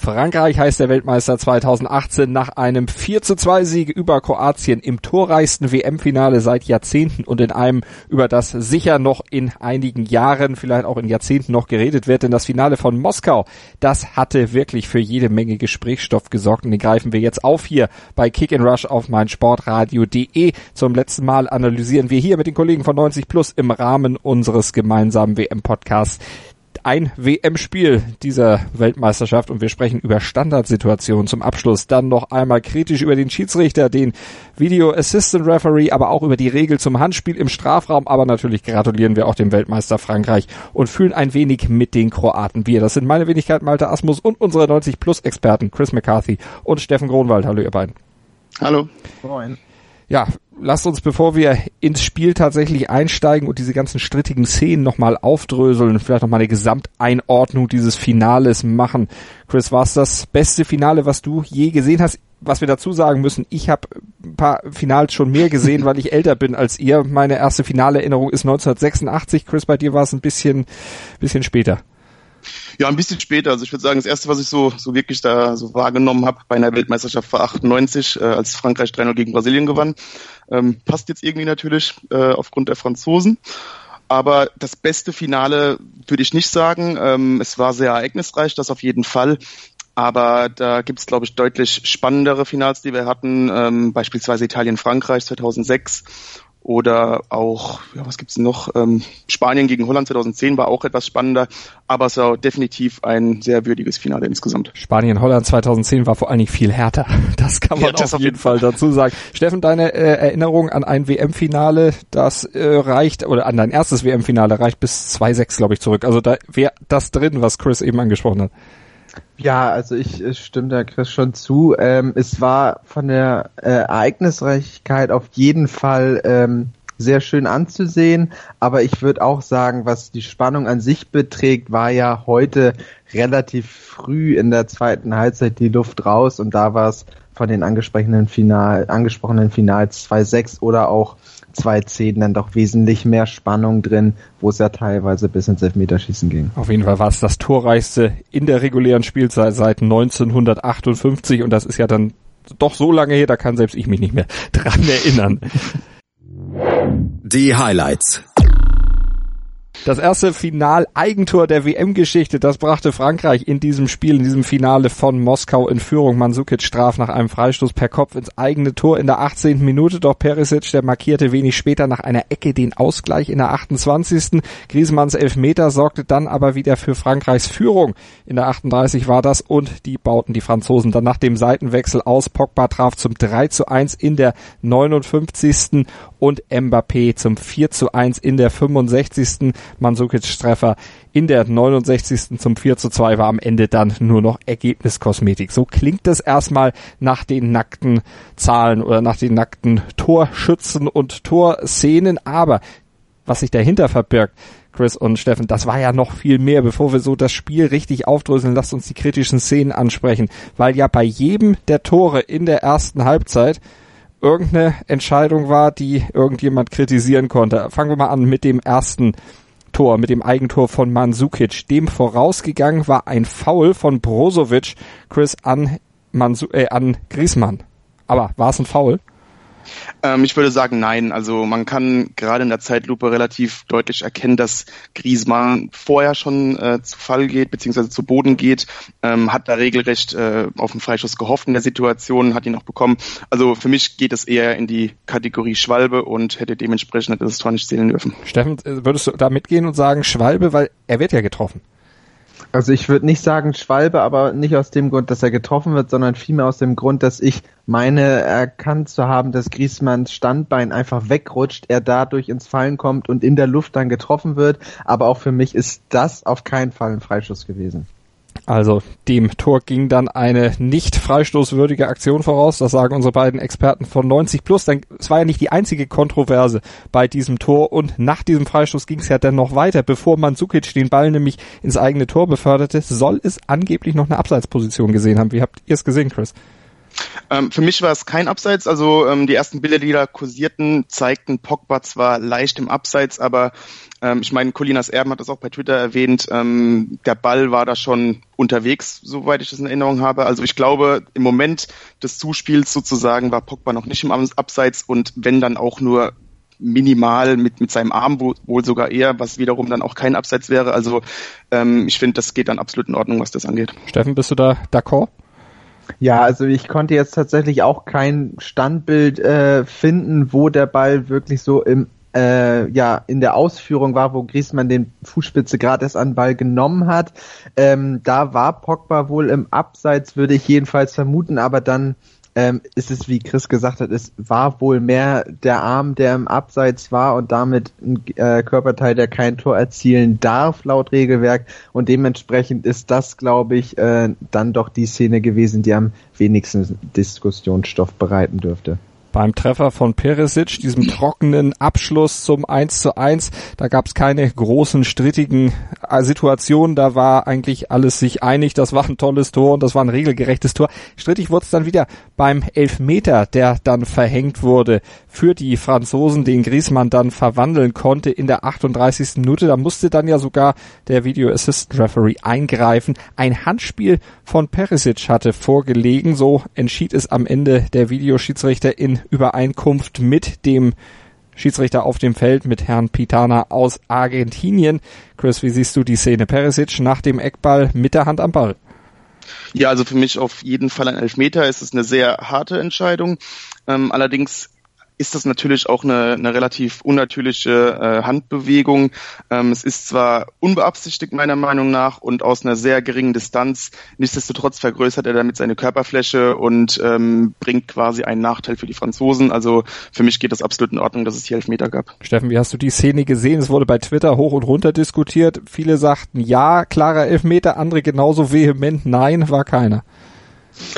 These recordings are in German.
Frankreich heißt der Weltmeister 2018 nach einem 4 zu 2 Sieg über Kroatien im torreichsten WM-Finale seit Jahrzehnten und in einem, über das sicher noch in einigen Jahren, vielleicht auch in Jahrzehnten noch geredet wird, denn das Finale von Moskau, das hatte wirklich für jede Menge Gesprächsstoff gesorgt und den greifen wir jetzt auf hier bei Kick and Rush auf meinsportradio.de. Zum letzten Mal analysieren wir hier mit den Kollegen von 90 Plus im Rahmen unseres gemeinsamen WM-Podcasts ein WM-Spiel dieser Weltmeisterschaft und wir sprechen über Standardsituationen zum Abschluss. Dann noch einmal kritisch über den Schiedsrichter, den Video Assistant Referee, aber auch über die Regel zum Handspiel im Strafraum. Aber natürlich gratulieren wir auch dem Weltmeister Frankreich und fühlen ein wenig mit den Kroaten. Wir, das sind meine Wenigkeit Malte Asmus und unsere 90 Plus Experten Chris McCarthy und Steffen Gronwald. Hallo ihr beiden. Hallo. Moin. Ja, lasst uns, bevor wir ins Spiel tatsächlich einsteigen und diese ganzen strittigen Szenen nochmal aufdröseln, vielleicht nochmal eine Gesamteinordnung dieses Finales machen. Chris, war es das beste Finale, was du je gesehen hast? Was wir dazu sagen müssen, ich habe ein paar Finals schon mehr gesehen, weil ich älter bin als ihr. Meine erste Finalerinnerung ist 1986. Chris, bei dir war es ein bisschen, bisschen später. Ja, ein bisschen später. Also ich würde sagen, das erste, was ich so, so wirklich da so wahrgenommen habe bei einer Weltmeisterschaft war 98, äh, als Frankreich 3-0 gegen Brasilien gewann. Ähm, passt jetzt irgendwie natürlich äh, aufgrund der Franzosen. Aber das beste Finale würde ich nicht sagen. Ähm, es war sehr ereignisreich, das auf jeden Fall. Aber da gibt es, glaube ich, deutlich spannendere Finals, die wir hatten. Ähm, beispielsweise Italien-Frankreich 2006 oder auch, ja, was gibt's noch? Ähm, Spanien gegen Holland 2010 war auch etwas spannender, aber es war definitiv ein sehr würdiges Finale insgesamt. Spanien-Holland 2010 war vor allen Dingen viel härter. Das kann man ja, auf, jeden Fall dazu sagen. Steffen, deine äh, Erinnerung an ein WM-Finale, das äh, reicht, oder an dein erstes WM-Finale reicht bis 2-6, glaube ich, zurück. Also da wäre das drin, was Chris eben angesprochen hat. Ja, also ich, ich stimme da Chris schon zu. Ähm, es war von der äh, Ereignisreichkeit auf jeden Fall ähm, sehr schön anzusehen, aber ich würde auch sagen, was die Spannung an sich beträgt, war ja heute relativ früh in der zweiten Halbzeit die Luft raus und da war es von den angesprochenen Final, angesprochenen Finals 2-6 oder auch 2-10 dann doch wesentlich mehr Spannung drin, wo es ja teilweise bis ins Elfmeterschießen ging. Auf jeden Fall war es das torreichste in der regulären Spielzeit seit 1958 und das ist ja dann doch so lange her, da kann selbst ich mich nicht mehr dran erinnern. Die Highlights. Das erste Final-Eigentor der WM-Geschichte, das brachte Frankreich in diesem Spiel, in diesem Finale von Moskau in Führung. Mansukic straf nach einem Freistoß per Kopf ins eigene Tor in der 18. Minute, doch Perisic, der markierte wenig später nach einer Ecke den Ausgleich in der 28. Griezmanns Elfmeter sorgte dann aber wieder für Frankreichs Führung. In der 38 war das und die bauten die Franzosen dann nach dem Seitenwechsel aus. Pogba traf zum 3 zu 1 in der 59. und Mbappé zum 4 zu 1 in der 65. Mandzukic-Treffer in der 69. zum 4 zu 2 war am Ende dann nur noch Ergebniskosmetik. So klingt es erstmal nach den nackten Zahlen oder nach den nackten Torschützen und Torszenen, aber was sich dahinter verbirgt, Chris und Steffen, das war ja noch viel mehr. Bevor wir so das Spiel richtig aufdröseln, lasst uns die kritischen Szenen ansprechen, weil ja bei jedem der Tore in der ersten Halbzeit irgendeine Entscheidung war, die irgendjemand kritisieren konnte. Fangen wir mal an mit dem ersten Tor, mit dem Eigentor von Mansukic. Dem vorausgegangen war ein Foul von Brozovic, Chris, an, Mansu äh, an Griezmann. Aber war es ein Foul? Ähm, ich würde sagen, nein. Also man kann gerade in der Zeitlupe relativ deutlich erkennen, dass Griezmann vorher schon äh, zu Fall geht, beziehungsweise zu Boden geht, ähm, hat da regelrecht äh, auf den Freischuss gehofft in der Situation, hat ihn auch bekommen. Also für mich geht es eher in die Kategorie Schwalbe und hätte dementsprechend das Tor nicht zählen dürfen. Steffen, äh, würdest du da mitgehen und sagen Schwalbe, weil er wird ja getroffen? Also ich würde nicht sagen Schwalbe, aber nicht aus dem Grund, dass er getroffen wird, sondern vielmehr aus dem Grund, dass ich meine erkannt zu haben, dass Griezmanns Standbein einfach wegrutscht, er dadurch ins Fallen kommt und in der Luft dann getroffen wird. Aber auch für mich ist das auf keinen Fall ein Freischuss gewesen. Also dem Tor ging dann eine nicht freistoßwürdige Aktion voraus. Das sagen unsere beiden Experten von 90 Plus. Denn es war ja nicht die einzige Kontroverse bei diesem Tor und nach diesem Freistoß ging es ja dann noch weiter. Bevor Mandzukic den Ball nämlich ins eigene Tor beförderte, soll es angeblich noch eine Abseitsposition gesehen haben. Wie habt ihr es gesehen, Chris? Ähm, für mich war es kein Abseits. Also ähm, die ersten Bilder, die da kursierten, zeigten Pogba zwar leicht im Abseits, aber ähm, ich meine, Colinas Erben hat das auch bei Twitter erwähnt. Ähm, der Ball war da schon unterwegs, soweit ich das in Erinnerung habe. Also ich glaube, im Moment des Zuspiels sozusagen war Pogba noch nicht im Abseits und wenn dann auch nur minimal mit, mit seinem Arm wohl sogar eher, was wiederum dann auch kein Abseits wäre. Also ähm, ich finde, das geht dann absolut in Ordnung, was das angeht. Steffen, bist du da d'accord? Ja, also ich konnte jetzt tatsächlich auch kein Standbild äh, finden, wo der Ball wirklich so im äh, ja in der Ausführung war, wo Griezmann den Fußspitze gerade erst an Ball genommen hat. Ähm, da war Pogba wohl im Abseits, würde ich jedenfalls vermuten, aber dann ähm, ist es, wie Chris gesagt hat, es war wohl mehr der Arm, der im Abseits war und damit ein äh, Körperteil, der kein Tor erzielen darf, laut Regelwerk. Und dementsprechend ist das, glaube ich, äh, dann doch die Szene gewesen, die am wenigsten Diskussionsstoff bereiten dürfte beim Treffer von Peresic, diesem trockenen Abschluss zum 1 zu 1. Da gab es keine großen strittigen äh, Situationen. Da war eigentlich alles sich einig. Das war ein tolles Tor und das war ein regelgerechtes Tor. Strittig wurde es dann wieder beim Elfmeter, der dann verhängt wurde für die Franzosen, den Griezmann dann verwandeln konnte in der 38. Minute. Da musste dann ja sogar der Video Assistant Referee eingreifen. Ein Handspiel von Perisic hatte vorgelegen. So entschied es am Ende der Videoschiedsrichter in Übereinkunft mit dem Schiedsrichter auf dem Feld mit Herrn Pitana aus Argentinien. Chris, wie siehst du die Szene? Perisic nach dem Eckball mit der Hand am Ball. Ja, also für mich auf jeden Fall ein Elfmeter. Es ist eine sehr harte Entscheidung. Ähm, allerdings ist das natürlich auch eine, eine relativ unnatürliche äh, Handbewegung. Ähm, es ist zwar unbeabsichtigt meiner Meinung nach und aus einer sehr geringen Distanz, nichtsdestotrotz vergrößert er damit seine Körperfläche und ähm, bringt quasi einen Nachteil für die Franzosen. Also für mich geht das absolut in Ordnung, dass es hier Elfmeter gab. Steffen, wie hast du die Szene gesehen? Es wurde bei Twitter hoch und runter diskutiert. Viele sagten ja, klarer Elfmeter, andere genauso vehement nein, war keiner.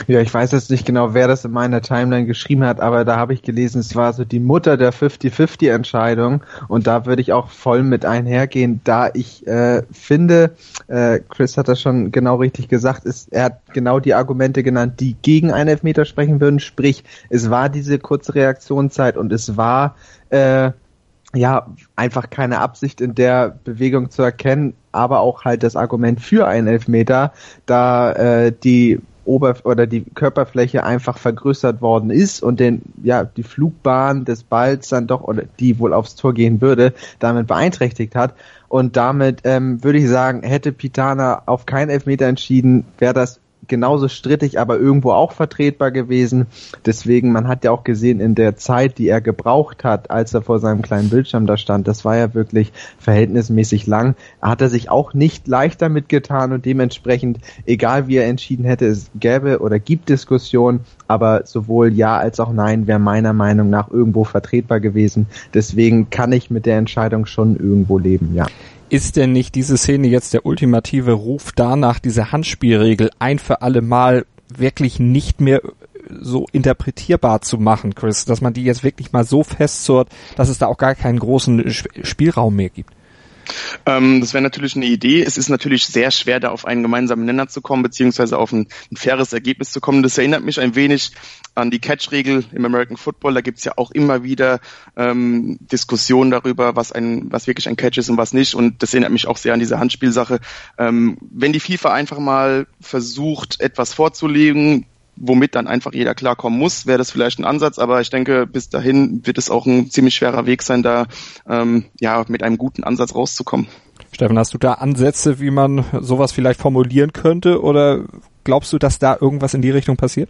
Ja, ich weiß jetzt nicht genau, wer das in meiner Timeline geschrieben hat, aber da habe ich gelesen, es war so die Mutter der 50-50-Entscheidung und da würde ich auch voll mit einhergehen, da ich äh, finde, äh, Chris hat das schon genau richtig gesagt, ist, er hat genau die Argumente genannt, die gegen einen Elfmeter sprechen würden, sprich, es war diese kurze Reaktionszeit und es war äh, ja, einfach keine Absicht in der Bewegung zu erkennen, aber auch halt das Argument für einen Elfmeter, da äh, die Ober oder die Körperfläche einfach vergrößert worden ist und den ja die Flugbahn des Balls dann doch oder die wohl aufs Tor gehen würde damit beeinträchtigt hat. Und damit ähm, würde ich sagen hätte Pitana auf keinen Elfmeter entschieden wäre das genauso strittig, aber irgendwo auch vertretbar gewesen. Deswegen, man hat ja auch gesehen, in der Zeit, die er gebraucht hat, als er vor seinem kleinen Bildschirm da stand, das war ja wirklich verhältnismäßig lang, hat er sich auch nicht leicht damit getan und dementsprechend, egal wie er entschieden hätte, es gäbe oder gibt Diskussionen, aber sowohl Ja als auch Nein wäre meiner Meinung nach irgendwo vertretbar gewesen. Deswegen kann ich mit der Entscheidung schon irgendwo leben, ja. Ist denn nicht diese Szene jetzt der ultimative Ruf danach, diese Handspielregel ein für alle Mal wirklich nicht mehr so interpretierbar zu machen, Chris, dass man die jetzt wirklich mal so festzurrt, dass es da auch gar keinen großen Spielraum mehr gibt? Ähm, das wäre natürlich eine Idee. Es ist natürlich sehr schwer, da auf einen gemeinsamen Nenner zu kommen, beziehungsweise auf ein, ein faires Ergebnis zu kommen. Das erinnert mich ein wenig an die Catch-Regel im American Football. Da gibt's ja auch immer wieder ähm, Diskussionen darüber, was ein, was wirklich ein Catch ist und was nicht. Und das erinnert mich auch sehr an diese Handspielsache. Ähm, wenn die FIFA einfach mal versucht, etwas vorzulegen, womit dann einfach jeder klarkommen muss, wäre das vielleicht ein Ansatz, aber ich denke, bis dahin wird es auch ein ziemlich schwerer Weg sein, da ähm, ja mit einem guten Ansatz rauszukommen. Steffen, hast du da Ansätze, wie man sowas vielleicht formulieren könnte oder glaubst du, dass da irgendwas in die Richtung passiert?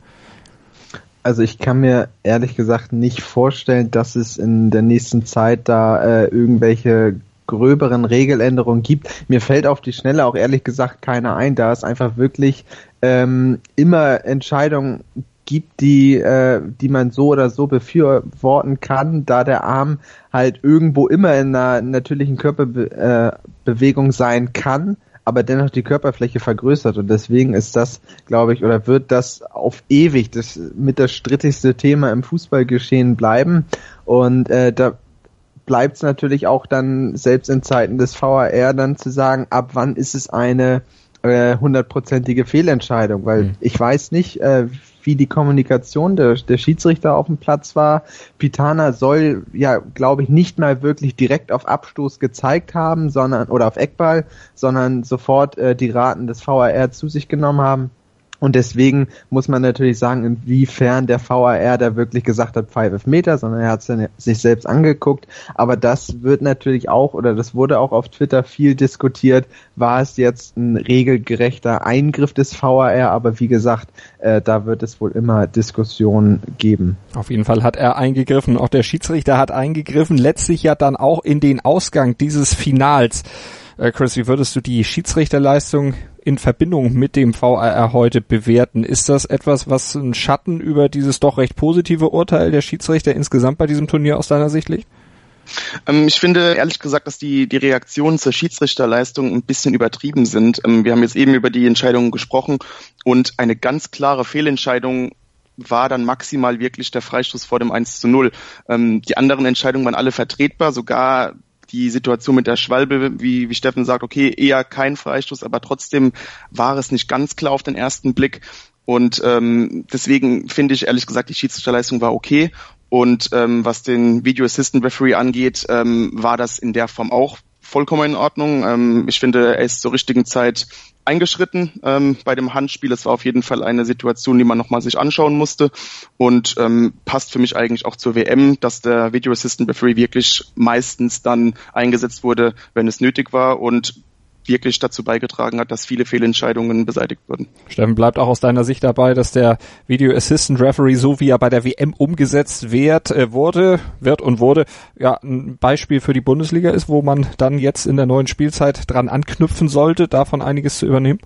Also ich kann mir ehrlich gesagt nicht vorstellen, dass es in der nächsten Zeit da äh, irgendwelche gröberen Regeländerungen gibt. Mir fällt auf die Schnelle auch ehrlich gesagt keiner ein, da es einfach wirklich ähm, immer Entscheidungen gibt, die, äh, die man so oder so befürworten kann, da der Arm halt irgendwo immer in einer natürlichen Körperbewegung äh, sein kann, aber dennoch die Körperfläche vergrößert und deswegen ist das, glaube ich, oder wird das auf ewig das mit das strittigste Thema im Fußballgeschehen bleiben und äh, da bleibt es natürlich auch dann selbst in Zeiten des VAR dann zu sagen, ab wann ist es eine äh, hundertprozentige Fehlentscheidung, weil mhm. ich weiß nicht, äh, wie die Kommunikation der, der Schiedsrichter auf dem Platz war. Pitana soll ja, glaube ich, nicht mal wirklich direkt auf Abstoß gezeigt haben, sondern oder auf Eckball, sondern sofort äh, die Raten des VAR zu sich genommen haben. Und deswegen muss man natürlich sagen, inwiefern der VAR da wirklich gesagt hat, 5 Meter, sondern er hat es sich selbst angeguckt. Aber das wird natürlich auch, oder das wurde auch auf Twitter viel diskutiert, war es jetzt ein regelgerechter Eingriff des VAR, aber wie gesagt, äh, da wird es wohl immer Diskussionen geben. Auf jeden Fall hat er eingegriffen, auch der Schiedsrichter hat eingegriffen, letztlich ja dann auch in den Ausgang dieses Finals. Äh, Chris, wie würdest du die Schiedsrichterleistung in Verbindung mit dem VAR heute bewerten? Ist das etwas, was ein Schatten über dieses doch recht positive Urteil der Schiedsrichter insgesamt bei diesem Turnier aus deiner Sicht liegt? Ähm, ich finde ehrlich gesagt, dass die, die Reaktionen zur Schiedsrichterleistung ein bisschen übertrieben sind. Ähm, wir haben jetzt eben über die Entscheidungen gesprochen und eine ganz klare Fehlentscheidung war dann maximal wirklich der Freistoß vor dem 1 zu 0. Ähm, die anderen Entscheidungen waren alle vertretbar, sogar die Situation mit der Schwalbe, wie, wie Steffen sagt, okay, eher kein Freistoß, aber trotzdem war es nicht ganz klar auf den ersten Blick. Und ähm, deswegen finde ich ehrlich gesagt, die Schiedsrichterleistung war okay. Und ähm, was den Video Assistant Referee angeht, ähm, war das in der Form auch vollkommen in Ordnung. Ähm, ich finde, er ist zur richtigen Zeit eingeschritten ähm, bei dem Handspiel. Es war auf jeden Fall eine Situation, die man nochmal sich anschauen musste und ähm, passt für mich eigentlich auch zur WM, dass der Video Assistant Referee wirklich meistens dann eingesetzt wurde, wenn es nötig war und wirklich dazu beigetragen hat, dass viele Fehlentscheidungen beseitigt wurden. Steffen, bleibt auch aus deiner Sicht dabei, dass der Video Assistant Referee, so wie er bei der WM umgesetzt wird, äh, wurde, wird und wurde, ja, ein Beispiel für die Bundesliga ist, wo man dann jetzt in der neuen Spielzeit dran anknüpfen sollte, davon einiges zu übernehmen?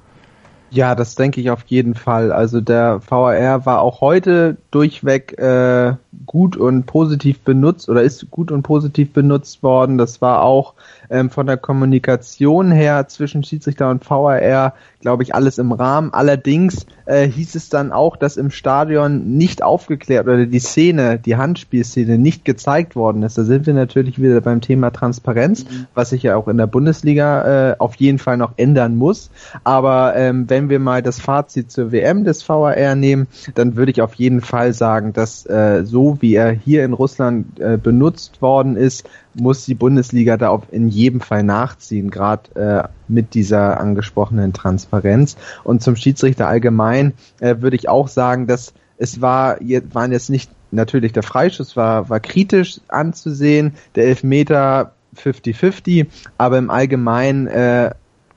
Ja, das denke ich auf jeden Fall. Also der VAR war auch heute durchweg äh, gut und positiv benutzt oder ist gut und positiv benutzt worden. Das war auch ähm, von der Kommunikation her zwischen Schiedsrichter und VAR, glaube ich, alles im Rahmen. Allerdings äh, hieß es dann auch, dass im Stadion nicht aufgeklärt oder die Szene, die Handspielszene nicht gezeigt worden ist. Da sind wir natürlich wieder beim Thema Transparenz, mhm. was sich ja auch in der Bundesliga äh, auf jeden Fall noch ändern muss. Aber ähm, wenn wir mal das Fazit zur WM des VAR nehmen, dann würde ich auf jeden Fall sagen, dass äh, so wie er hier in Russland äh, benutzt worden ist, muss die Bundesliga da auf in jedem Fall nachziehen, gerade äh, mit dieser angesprochenen Transparenz. Und zum Schiedsrichter allgemein äh, würde ich auch sagen, dass es war, waren jetzt nicht natürlich der Freischuss war, war kritisch anzusehen, der Elfmeter 50-50, aber im Allgemeinen äh,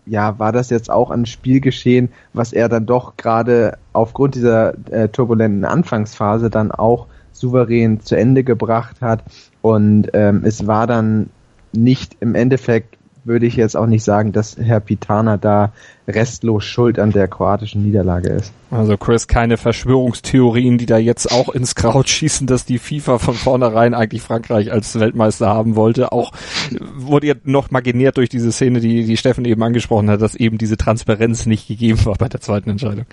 ja, war das jetzt auch ein Spielgeschehen, was er dann doch gerade aufgrund dieser äh, turbulenten Anfangsphase dann auch souverän zu Ende gebracht hat. Und ähm, es war dann nicht im Endeffekt, würde ich jetzt auch nicht sagen, dass Herr Pitana da restlos schuld an der kroatischen Niederlage ist. Also Chris, keine Verschwörungstheorien, die da jetzt auch ins Kraut schießen, dass die FIFA von vornherein eigentlich Frankreich als Weltmeister haben wollte. Auch wurde ja noch mal genährt durch diese Szene, die, die Steffen eben angesprochen hat, dass eben diese Transparenz nicht gegeben war bei der zweiten Entscheidung.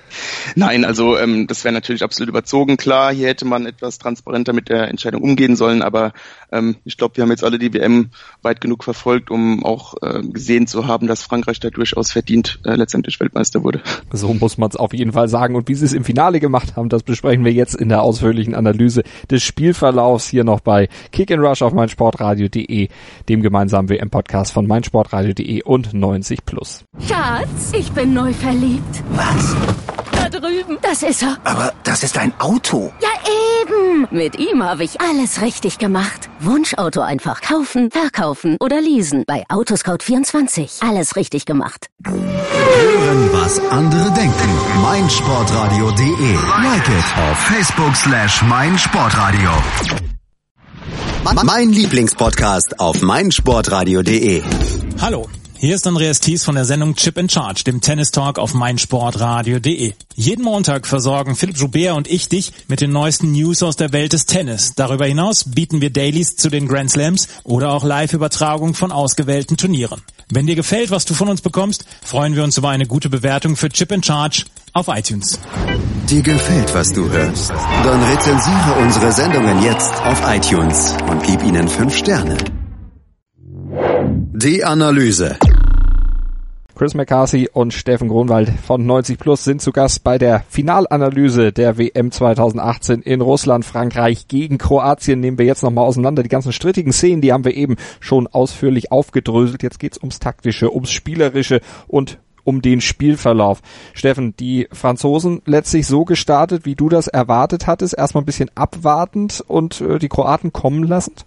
Nein, also ähm, das wäre natürlich absolut überzogen. Klar, hier hätte man etwas transparenter mit der Entscheidung umgehen sollen, aber ähm, ich glaube, wir haben jetzt alle die WM weit genug verfolgt, um auch äh, gesehen zu haben, dass Frankreich da durchaus verdient äh, letztendlich Weltmeister wurde. So muss man es auf jeden Fall sagen. Und wie sie es im Finale gemacht haben, das besprechen wir jetzt in der ausführlichen Analyse des Spielverlaufs hier noch bei Kick and Rush auf meinsportradio.de, dem gemeinsamen WM-Podcast von meinsportradio.de und 90 Plus. Schatz, ich bin neu verliebt. Was? Drüben. Das ist er. Aber das ist ein Auto. Ja, eben. Mit ihm habe ich alles richtig gemacht. Wunschauto einfach kaufen, verkaufen oder leasen. Bei Autoscout24. Alles richtig gemacht. Hören, was andere denken. meinsportradio.de. Like it auf Facebook slash meinsportradio. Mein Lieblingspodcast auf meinsportradio.de. Hallo. Hier ist Andreas Thies von der Sendung Chip in Charge, dem Tennis Talk auf meinsportradio.de. Jeden Montag versorgen Philipp Joubert und ich dich mit den neuesten News aus der Welt des Tennis. Darüber hinaus bieten wir Dailies zu den Grand Slams oder auch Live-Übertragung von ausgewählten Turnieren. Wenn dir gefällt, was du von uns bekommst, freuen wir uns über eine gute Bewertung für Chip in Charge auf iTunes. Dir gefällt, was du hörst? Dann rezensiere unsere Sendungen jetzt auf iTunes und gib ihnen fünf Sterne. Die Analyse. Chris McCarthy und Steffen Grunwald von 90 Plus sind zu Gast bei der Finalanalyse der WM 2018 in Russland, Frankreich gegen Kroatien. Nehmen wir jetzt nochmal auseinander. Die ganzen strittigen Szenen, die haben wir eben schon ausführlich aufgedröselt. Jetzt geht's ums Taktische, ums Spielerische und um den Spielverlauf. Steffen, die Franzosen letztlich so gestartet, wie du das erwartet hattest, erstmal ein bisschen abwartend und äh, die Kroaten kommen lassend?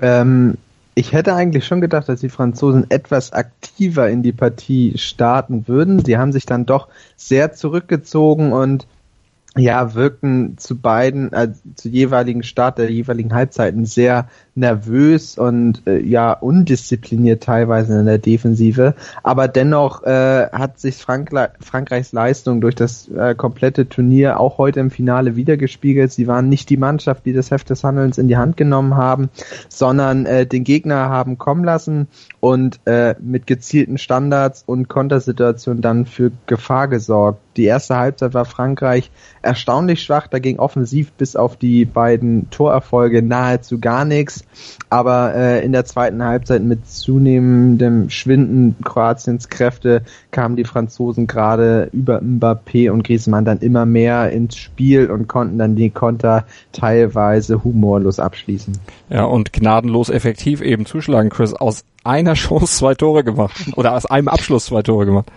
Ähm, ich hätte eigentlich schon gedacht, dass die Franzosen etwas aktiver in die Partie starten würden. Sie haben sich dann doch sehr zurückgezogen und ja, wirkten zu beiden, äh, zu jeweiligen Start der jeweiligen Halbzeiten sehr nervös und äh, ja undiszipliniert teilweise in der Defensive. Aber dennoch äh, hat sich Frankreich, Frankreichs Leistung durch das äh, komplette Turnier auch heute im Finale wiedergespiegelt. Sie waren nicht die Mannschaft, die das Heft des Handelns in die Hand genommen haben, sondern äh, den Gegner haben kommen lassen und äh, mit gezielten Standards und Kontersituationen dann für Gefahr gesorgt. Die erste Halbzeit war Frankreich erstaunlich schwach, da ging offensiv bis auf die beiden Torerfolge nahezu gar nichts. Aber äh, in der zweiten Halbzeit mit zunehmendem Schwinden Kroatiens Kräfte kamen die Franzosen gerade über Mbappé und Griezmann dann immer mehr ins Spiel und konnten dann die Konter teilweise humorlos abschließen. Ja, und gnadenlos effektiv eben zuschlagen. Chris aus einer Chance zwei Tore gemacht oder aus einem Abschluss zwei Tore gemacht.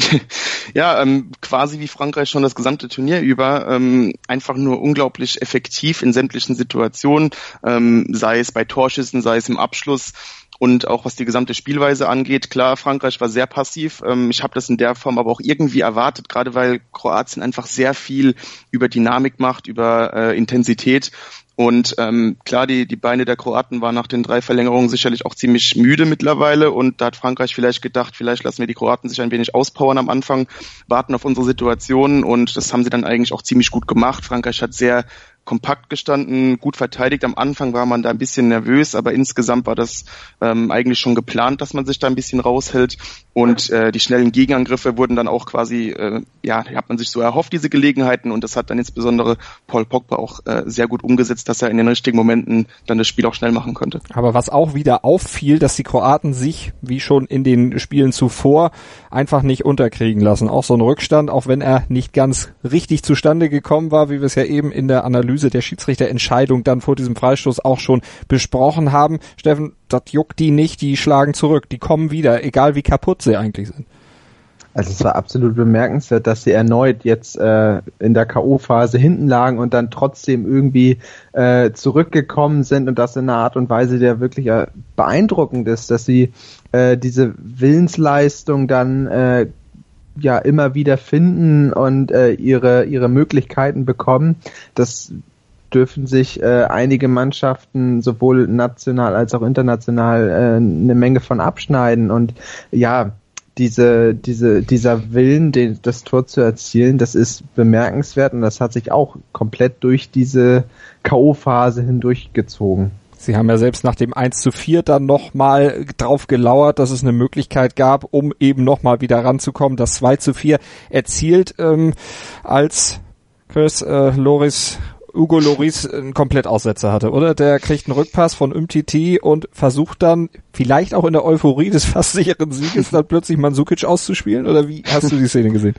ja, ähm, quasi wie Frankreich schon das gesamte Turnier über, ähm, einfach nur unglaublich effektiv in sämtlichen Situationen, ähm, sei es bei Torschüssen, sei es im Abschluss und auch was die gesamte Spielweise angeht. Klar, Frankreich war sehr passiv. Ähm, ich habe das in der Form aber auch irgendwie erwartet, gerade weil Kroatien einfach sehr viel über Dynamik macht, über äh, Intensität und ähm, klar, die, die Beine der Kroaten waren nach den drei Verlängerungen sicherlich auch ziemlich müde mittlerweile. Und da hat Frankreich vielleicht gedacht, vielleicht lassen wir die Kroaten sich ein wenig auspowern am Anfang, warten auf unsere Situation. Und das haben sie dann eigentlich auch ziemlich gut gemacht. Frankreich hat sehr kompakt gestanden, gut verteidigt. Am Anfang war man da ein bisschen nervös, aber insgesamt war das ähm, eigentlich schon geplant, dass man sich da ein bisschen raushält. Und äh, die schnellen Gegenangriffe wurden dann auch quasi, äh, ja, hat man sich so erhofft, diese Gelegenheiten. Und das hat dann insbesondere Paul Pogba auch äh, sehr gut umgesetzt, dass er in den richtigen Momenten dann das Spiel auch schnell machen konnte. Aber was auch wieder auffiel, dass die Kroaten sich, wie schon in den Spielen zuvor, einfach nicht unterkriegen lassen. Auch so ein Rückstand, auch wenn er nicht ganz richtig zustande gekommen war, wie wir es ja eben in der Analyse Analyse der Schiedsrichterentscheidung dann vor diesem Freistoß auch schon besprochen haben. Steffen, das juckt die nicht, die schlagen zurück, die kommen wieder, egal wie kaputt sie eigentlich sind. Also es war absolut bemerkenswert, dass sie erneut jetzt äh, in der K.O.-Phase hinten lagen und dann trotzdem irgendwie äh, zurückgekommen sind und das in einer Art und Weise, der wirklich äh, beeindruckend ist, dass sie äh, diese Willensleistung dann äh, ja immer wieder finden und äh, ihre ihre Möglichkeiten bekommen. Das dürfen sich äh, einige Mannschaften sowohl national als auch international äh, eine Menge von abschneiden und ja diese diese dieser Willen den, das Tor zu erzielen das ist bemerkenswert und das hat sich auch komplett durch diese KO Phase hindurchgezogen Sie haben ja selbst nach dem 1 zu 4 dann nochmal drauf gelauert, dass es eine Möglichkeit gab, um eben nochmal wieder ranzukommen. Das 2 zu 4 erzielt, ähm, als Chris äh, Loris Hugo Loris einen Komplettaussetzer hatte, oder? Der kriegt einen Rückpass von Umtiti und versucht dann, vielleicht auch in der Euphorie des fast sicheren Sieges, dann plötzlich Mansukic auszuspielen? Oder wie hast du die Szene gesehen?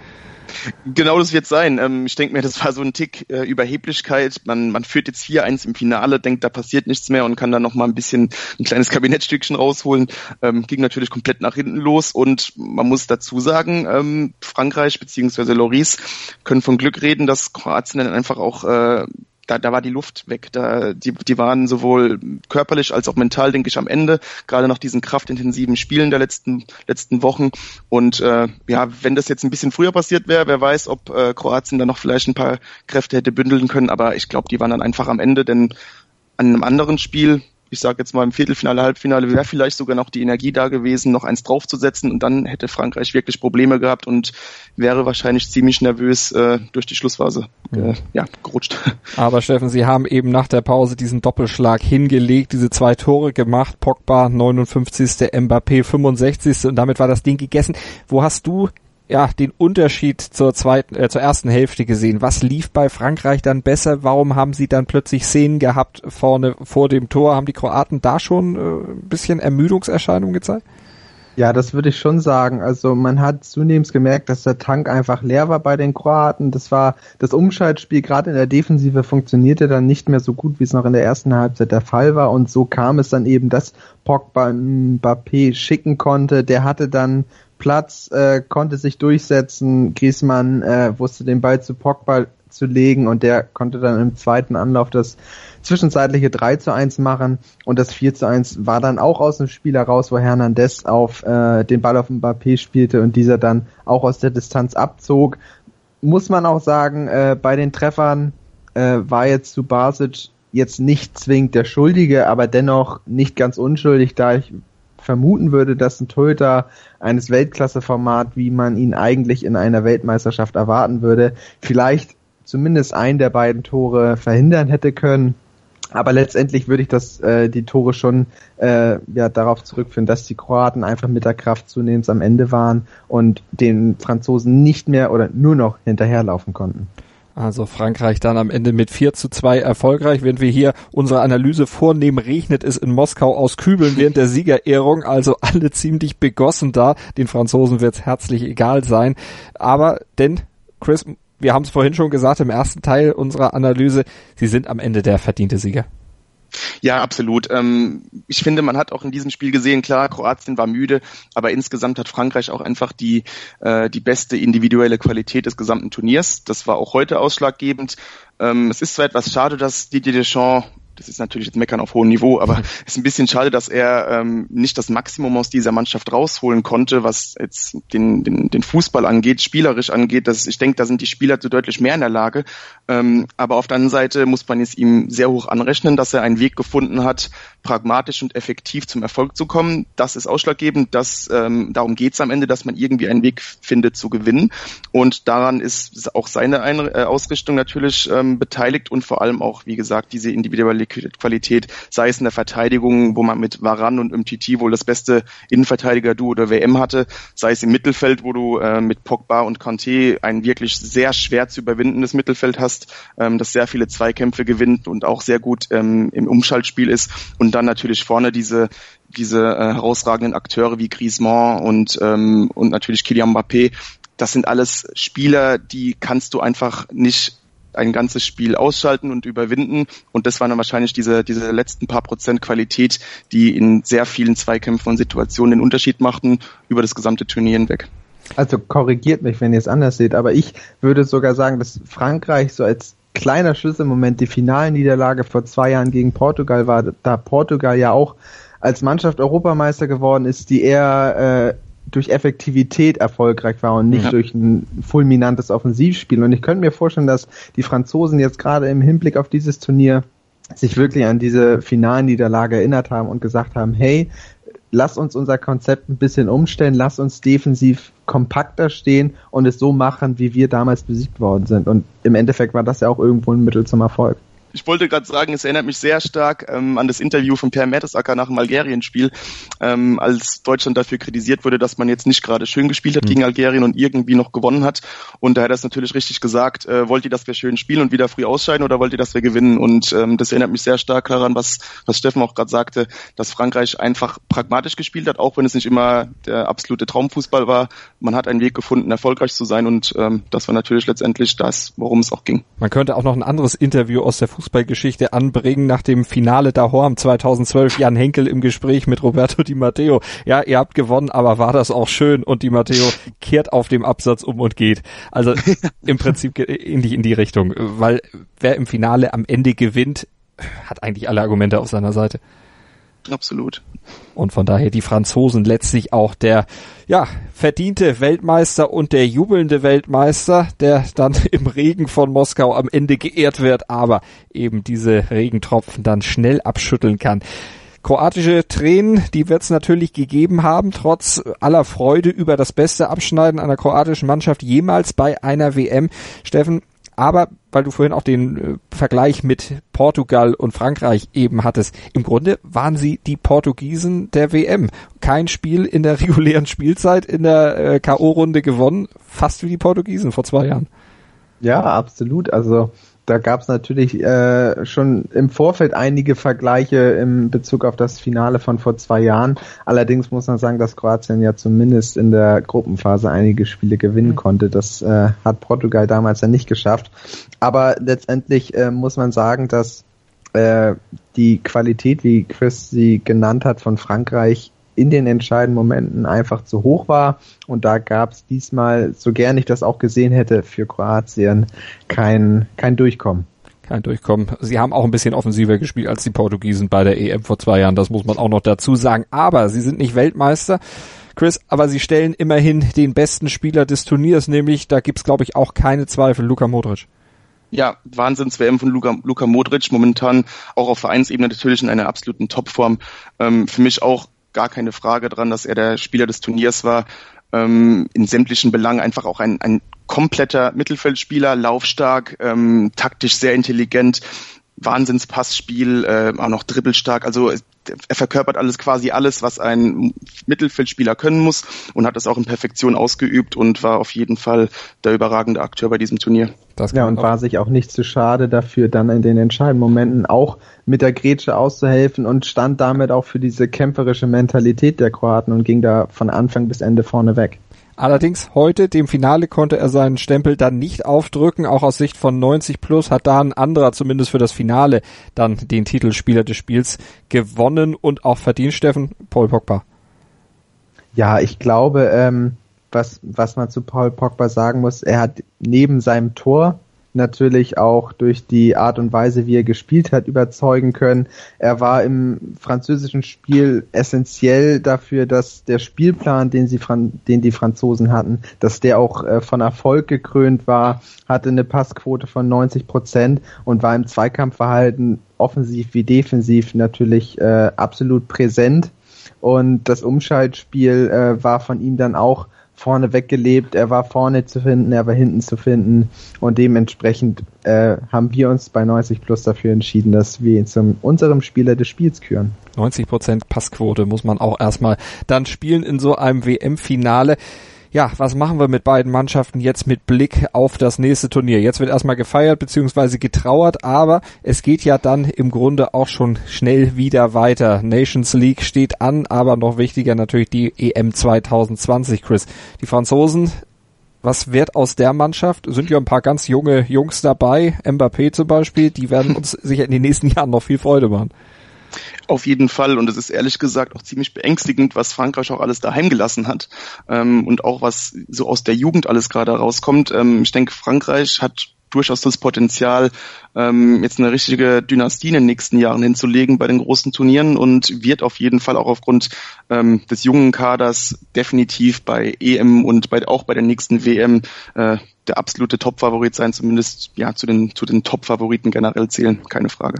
Genau das wird sein. Ähm, ich denke mir, das war so ein Tick äh, Überheblichkeit. Man, man führt jetzt hier eins im Finale, denkt, da passiert nichts mehr und kann dann noch mal ein bisschen ein kleines Kabinettstückchen rausholen. Ähm, ging natürlich komplett nach hinten los und man muss dazu sagen, ähm, Frankreich beziehungsweise Loris können von Glück reden, dass Kroatien dann einfach auch äh, da, da war die Luft weg. Da, die, die waren sowohl körperlich als auch mental, denke ich, am Ende, gerade nach diesen kraftintensiven Spielen der letzten, letzten Wochen. Und äh, ja, wenn das jetzt ein bisschen früher passiert wäre, wer weiß, ob äh, Kroatien dann noch vielleicht ein paar Kräfte hätte bündeln können. Aber ich glaube, die waren dann einfach am Ende, denn an einem anderen Spiel, ich sage jetzt mal im Viertelfinale, Halbfinale, wäre vielleicht sogar noch die Energie da gewesen, noch eins draufzusetzen und dann hätte Frankreich wirklich Probleme gehabt und wäre wahrscheinlich ziemlich nervös äh, durch die Schlussphase äh, ja, gerutscht. Aber Steffen, Sie haben eben nach der Pause diesen Doppelschlag hingelegt, diese zwei Tore gemacht, Pogba 59. Mbappé 65. und damit war das Ding gegessen. Wo hast du ja, den Unterschied zur zweiten, äh, zur ersten Hälfte gesehen. Was lief bei Frankreich dann besser? Warum haben sie dann plötzlich Szenen gehabt vorne vor dem Tor? Haben die Kroaten da schon äh, ein bisschen Ermüdungserscheinungen gezeigt? Ja, das würde ich schon sagen. Also man hat zunehmend gemerkt, dass der Tank einfach leer war bei den Kroaten. Das war das Umschaltspiel gerade in der Defensive funktionierte dann nicht mehr so gut, wie es noch in der ersten Halbzeit der Fall war. Und so kam es dann eben, dass Pogba Mbappé schicken konnte. Der hatte dann Platz, äh, konnte sich durchsetzen. Griezmann äh, wusste den Ball zu Pogba zu legen und der konnte dann im zweiten Anlauf das zwischenzeitliche 3 zu 1 machen und das 4 zu 1 war dann auch aus dem Spiel heraus, wo Hernandez auf äh, den Ball auf Mbappé spielte und dieser dann auch aus der Distanz abzog. Muss man auch sagen, äh, bei den Treffern äh, war jetzt zu Basic jetzt nicht zwingend der Schuldige, aber dennoch nicht ganz unschuldig, da ich vermuten würde, dass ein Torhüter eines Weltklasse-Format, wie man ihn eigentlich in einer Weltmeisterschaft erwarten würde, vielleicht zumindest ein der beiden Tore verhindern hätte können. Aber letztendlich würde ich das äh, die Tore schon äh, ja darauf zurückführen, dass die Kroaten einfach mit der Kraft zunehmend am Ende waren und den Franzosen nicht mehr oder nur noch hinterherlaufen konnten. Also Frankreich dann am Ende mit 4 zu 2 erfolgreich. Wenn wir hier unsere Analyse vornehmen, regnet es in Moskau aus Kübeln während der Siegerehrung. Also alle ziemlich begossen da. Den Franzosen wird es herzlich egal sein. Aber denn, Chris, wir haben es vorhin schon gesagt im ersten Teil unserer Analyse, sie sind am Ende der verdiente Sieger. Ja, absolut. Ähm, ich finde, man hat auch in diesem Spiel gesehen, klar, Kroatien war müde, aber insgesamt hat Frankreich auch einfach die, äh, die beste individuelle Qualität des gesamten Turniers. Das war auch heute ausschlaggebend. Ähm, es ist zwar etwas schade, dass Didier Deschamps das ist natürlich jetzt Meckern auf hohem Niveau, aber es ist ein bisschen schade, dass er ähm, nicht das Maximum aus dieser Mannschaft rausholen konnte, was jetzt den, den, den Fußball angeht, spielerisch angeht. Das, ich denke, da sind die Spieler zu deutlich mehr in der Lage. Ähm, aber auf der anderen Seite muss man es ihm sehr hoch anrechnen, dass er einen Weg gefunden hat, pragmatisch und effektiv zum Erfolg zu kommen. Das ist ausschlaggebend. Das, ähm, darum geht es am Ende, dass man irgendwie einen Weg findet zu gewinnen. Und daran ist auch seine Ein äh, Ausrichtung natürlich ähm, beteiligt und vor allem auch, wie gesagt, diese individuelle Qualität, sei es in der Verteidigung, wo man mit Varan und Umtiti wohl das beste Innenverteidiger-Duo der WM hatte, sei es im Mittelfeld, wo du äh, mit Pogba und Conte ein wirklich sehr schwer zu überwindendes Mittelfeld hast, ähm, das sehr viele Zweikämpfe gewinnt und auch sehr gut ähm, im Umschaltspiel ist. Und dann natürlich vorne diese diese äh, herausragenden Akteure wie Griezmann und ähm, und natürlich Kylian Mbappé, das sind alles Spieler, die kannst du einfach nicht ein ganzes Spiel ausschalten und überwinden. Und das waren dann wahrscheinlich diese, diese letzten paar Prozent Qualität, die in sehr vielen Zweikämpfen und Situationen den Unterschied machten über das gesamte Turnier hinweg. Also korrigiert mich, wenn ihr es anders seht, aber ich würde sogar sagen, dass Frankreich so als kleiner Schlüsselmoment die Finalniederlage vor zwei Jahren gegen Portugal war, da Portugal ja auch als Mannschaft Europameister geworden ist, die eher äh, durch Effektivität erfolgreich war und nicht ja. durch ein fulminantes Offensivspiel. Und ich könnte mir vorstellen, dass die Franzosen jetzt gerade im Hinblick auf dieses Turnier sich wirklich an diese Finalniederlage erinnert haben und gesagt haben, hey, lass uns unser Konzept ein bisschen umstellen, lass uns defensiv kompakter stehen und es so machen, wie wir damals besiegt worden sind. Und im Endeffekt war das ja auch irgendwo ein Mittel zum Erfolg ich wollte gerade sagen, es erinnert mich sehr stark ähm, an das Interview von Per Mertesacker nach dem Algerien-Spiel, ähm, als Deutschland dafür kritisiert wurde, dass man jetzt nicht gerade schön gespielt hat mhm. gegen Algerien und irgendwie noch gewonnen hat. Und da hat er es natürlich richtig gesagt, äh, wollt ihr, dass wir schön spielen und wieder früh ausscheiden oder wollt ihr, dass wir gewinnen? Und ähm, das erinnert mich sehr stark daran, was, was Steffen auch gerade sagte, dass Frankreich einfach pragmatisch gespielt hat, auch wenn es nicht immer der absolute Traumfußball war. Man hat einen Weg gefunden, erfolgreich zu sein und ähm, das war natürlich letztendlich das, worum es auch ging. Man könnte auch noch ein anderes Interview aus der Fußballgeschichte anbringen nach dem Finale Dahorm 2012. Jan Henkel im Gespräch mit Roberto Di Matteo. Ja, ihr habt gewonnen, aber war das auch schön? Und Di Matteo kehrt auf dem Absatz um und geht. Also im Prinzip ähnlich in die Richtung, weil wer im Finale am Ende gewinnt, hat eigentlich alle Argumente auf seiner Seite. Absolut. Und von daher die Franzosen letztlich auch der, ja, verdiente Weltmeister und der jubelnde Weltmeister, der dann im Regen von Moskau am Ende geehrt wird, aber eben diese Regentropfen dann schnell abschütteln kann. Kroatische Tränen, die wird es natürlich gegeben haben, trotz aller Freude über das beste Abschneiden einer kroatischen Mannschaft jemals bei einer WM. Steffen, aber weil du vorhin auch den äh, Vergleich mit Portugal und Frankreich eben hattest, im Grunde waren sie die Portugiesen der WM. Kein Spiel in der regulären Spielzeit in der äh, K.O.-Runde gewonnen, fast wie die Portugiesen vor zwei Jahren. Ja, absolut. Also da gab es natürlich äh, schon im Vorfeld einige Vergleiche im Bezug auf das Finale von vor zwei Jahren. Allerdings muss man sagen, dass Kroatien ja zumindest in der Gruppenphase einige Spiele gewinnen mhm. konnte. Das äh, hat Portugal damals ja nicht geschafft. Aber letztendlich äh, muss man sagen, dass äh, die Qualität, wie Chris sie genannt hat, von Frankreich in den entscheidenden Momenten einfach zu hoch war. Und da gab es diesmal, so gern ich das auch gesehen hätte, für Kroatien kein, kein Durchkommen. Kein Durchkommen. Sie haben auch ein bisschen offensiver gespielt als die Portugiesen bei der EM vor zwei Jahren. Das muss man auch noch dazu sagen. Aber sie sind nicht Weltmeister. Chris, aber sie stellen immerhin den besten Spieler des Turniers, nämlich, da gibt's glaube ich auch keine Zweifel, Luka Modric. Ja, Wahnsinns-WM von Luka, Luka Modric, momentan auch auf Vereinsebene natürlich in einer absoluten Topform. Ähm, für mich auch gar keine Frage dran, dass er der Spieler des Turniers war. Ähm, in sämtlichen Belangen einfach auch ein, ein kompletter Mittelfeldspieler, laufstark, ähm, taktisch sehr intelligent, Wahnsinnspassspiel, äh, auch noch dribbelstark. Also er verkörpert alles quasi alles, was ein Mittelfeldspieler können muss und hat das auch in Perfektion ausgeübt und war auf jeden Fall der überragende Akteur bei diesem Turnier. ja, und war sich auch nicht zu schade dafür, dann in den entscheidenden Momenten auch mit der Grätsche auszuhelfen und stand damit auch für diese kämpferische Mentalität der Kroaten und ging da von Anfang bis Ende vorne weg. Allerdings heute, dem Finale, konnte er seinen Stempel dann nicht aufdrücken. Auch aus Sicht von 90 Plus hat da ein anderer zumindest für das Finale dann den Titelspieler des Spiels gewonnen und auch verdient, Steffen, Paul Pogba. Ja, ich glaube, ähm, was, was man zu Paul Pogba sagen muss, er hat neben seinem Tor natürlich auch durch die Art und Weise, wie er gespielt hat, überzeugen können. Er war im französischen Spiel essentiell dafür, dass der Spielplan, den sie, den die Franzosen hatten, dass der auch äh, von Erfolg gekrönt war, hatte eine Passquote von 90 Prozent und war im Zweikampfverhalten offensiv wie defensiv natürlich äh, absolut präsent. Und das Umschaltspiel äh, war von ihm dann auch vorne weggelebt, er war vorne zu finden, er war hinten zu finden und dementsprechend äh, haben wir uns bei 90 Plus dafür entschieden, dass wir ihn zum unserem Spieler des Spiels küren. 90% Passquote muss man auch erstmal dann spielen in so einem WM-Finale ja, was machen wir mit beiden Mannschaften jetzt mit Blick auf das nächste Turnier? Jetzt wird erstmal gefeiert bzw. getrauert, aber es geht ja dann im Grunde auch schon schnell wieder weiter. Nations League steht an, aber noch wichtiger natürlich die EM 2020, Chris. Die Franzosen was wird aus der Mannschaft? Sind ja ein paar ganz junge Jungs dabei, Mbappé zum Beispiel, die werden uns sicher in den nächsten Jahren noch viel Freude machen. Auf jeden Fall. Und es ist ehrlich gesagt auch ziemlich beängstigend, was Frankreich auch alles daheim gelassen hat. Ähm, und auch was so aus der Jugend alles gerade rauskommt. Ähm, ich denke, Frankreich hat durchaus das Potenzial, ähm, jetzt eine richtige Dynastie in den nächsten Jahren hinzulegen bei den großen Turnieren und wird auf jeden Fall auch aufgrund ähm, des jungen Kaders definitiv bei EM und bei, auch bei der nächsten WM äh, der absolute Top-Favorit sein, zumindest ja zu den, zu den Top-Favoriten generell zählen, keine Frage.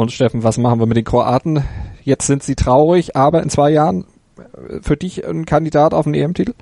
Und Steffen, was machen wir mit den Kroaten? Jetzt sind sie traurig, aber in zwei Jahren äh, für dich ein Kandidat auf den EM-Titel?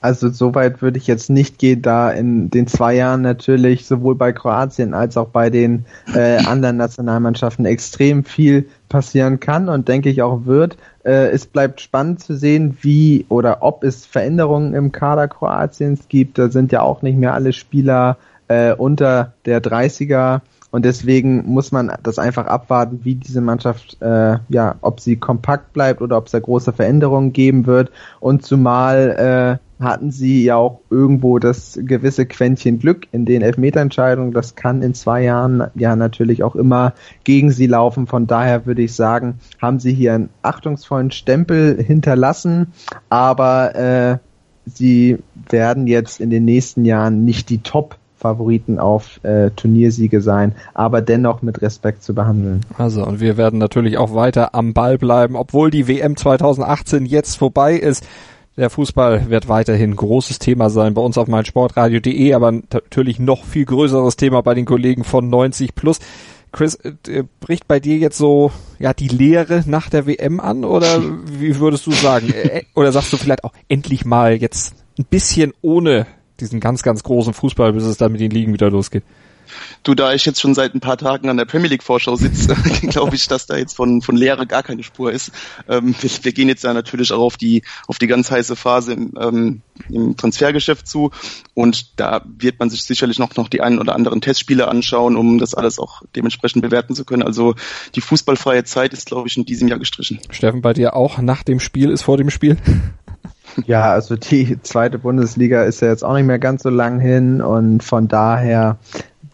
Also so weit würde ich jetzt nicht gehen, da in den zwei Jahren natürlich sowohl bei Kroatien als auch bei den äh, anderen Nationalmannschaften extrem viel passieren kann und denke ich auch wird. Äh, es bleibt spannend zu sehen, wie oder ob es Veränderungen im Kader Kroatiens gibt. Da sind ja auch nicht mehr alle Spieler äh, unter der 30er und deswegen muss man das einfach abwarten, wie diese Mannschaft, äh, ja, ob sie kompakt bleibt oder ob es da große Veränderungen geben wird. Und zumal äh, hatten sie ja auch irgendwo das gewisse Quäntchen Glück in den Elfmeterentscheidungen. Das kann in zwei Jahren ja natürlich auch immer gegen sie laufen. Von daher würde ich sagen, haben sie hier einen achtungsvollen Stempel hinterlassen, aber äh, sie werden jetzt in den nächsten Jahren nicht die Top Favoriten auf äh, Turniersiege sein, aber dennoch mit Respekt zu behandeln. Also und wir werden natürlich auch weiter am Ball bleiben, obwohl die WM 2018 jetzt vorbei ist. Der Fußball wird weiterhin großes Thema sein bei uns auf meinsportradio.de, aber natürlich noch viel größeres Thema bei den Kollegen von 90 plus. Chris, äh, bricht bei dir jetzt so ja die Lehre nach der WM an oder wie würdest du sagen? Äh, oder sagst du vielleicht auch endlich mal jetzt ein bisschen ohne diesen ganz, ganz großen Fußball, bis es dann mit den Ligen wieder losgeht. Du, da ich jetzt schon seit ein paar Tagen an der Premier League Vorschau sitze, glaube ich, dass da jetzt von, von Lehre gar keine Spur ist. Ähm, wir, wir, gehen jetzt ja natürlich auch auf die, auf die ganz heiße Phase im, ähm, im Transfergeschäft zu und da wird man sich sicherlich noch, noch die einen oder anderen Testspiele anschauen, um das alles auch dementsprechend bewerten zu können. Also die fußballfreie Zeit ist, glaube ich, in diesem Jahr gestrichen. Steffen, bei dir auch nach dem Spiel ist vor dem Spiel? Ja, also die zweite Bundesliga ist ja jetzt auch nicht mehr ganz so lang hin und von daher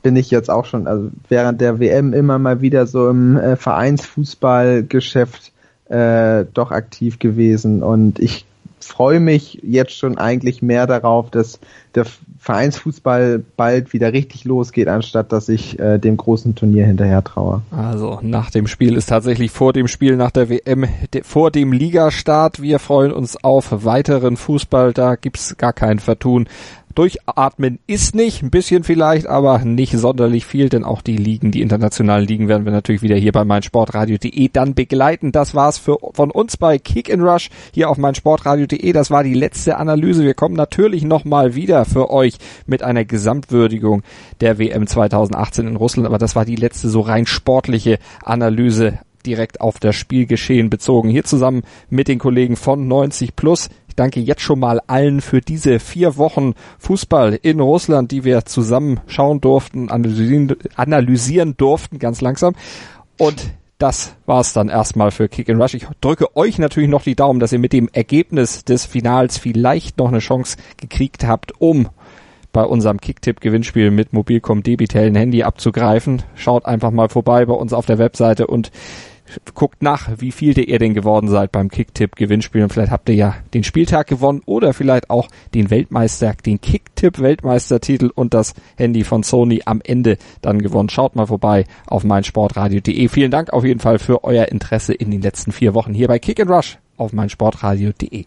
bin ich jetzt auch schon, also während der WM immer mal wieder so im äh, Vereinsfußballgeschäft äh, doch aktiv gewesen und ich freue mich jetzt schon eigentlich mehr darauf, dass der Vereinsfußball bald wieder richtig losgeht, anstatt dass ich äh, dem großen Turnier hinterher traue. Also nach dem Spiel ist tatsächlich vor dem Spiel nach der WM, de, vor dem Ligastart. Wir freuen uns auf weiteren Fußball. Da gibt's gar kein Vertun. Durchatmen ist nicht, ein bisschen vielleicht, aber nicht sonderlich viel, denn auch die Ligen, die internationalen Ligen werden wir natürlich wieder hier bei meinsportradio.de dann begleiten. Das war's für, von uns bei Kick and Rush hier auf meinsportradio.de. Das war die letzte Analyse. Wir kommen natürlich nochmal wieder für euch mit einer Gesamtwürdigung der WM 2018 in Russland, aber das war die letzte so rein sportliche Analyse direkt auf das Spielgeschehen bezogen. Hier zusammen mit den Kollegen von 90 Plus danke jetzt schon mal allen für diese vier Wochen Fußball in Russland, die wir zusammen schauen durften, analysieren, analysieren durften, ganz langsam. Und das war's dann erstmal für Kick and Rush. Ich drücke euch natürlich noch die Daumen, dass ihr mit dem Ergebnis des Finals vielleicht noch eine Chance gekriegt habt, um bei unserem Kicktipp-Gewinnspiel mit Mobilcom Debitel ein Handy abzugreifen. Schaut einfach mal vorbei bei uns auf der Webseite und guckt nach, wie viel ihr denn geworden seid beim Kicktipp-Gewinnspiel und vielleicht habt ihr ja den Spieltag gewonnen oder vielleicht auch den Weltmeister, den Kicktipp-Weltmeistertitel und das Handy von Sony am Ende dann gewonnen. Schaut mal vorbei auf meinsportradio.de. Vielen Dank auf jeden Fall für euer Interesse in den letzten vier Wochen hier bei Kick and Rush auf meinsportradio.de.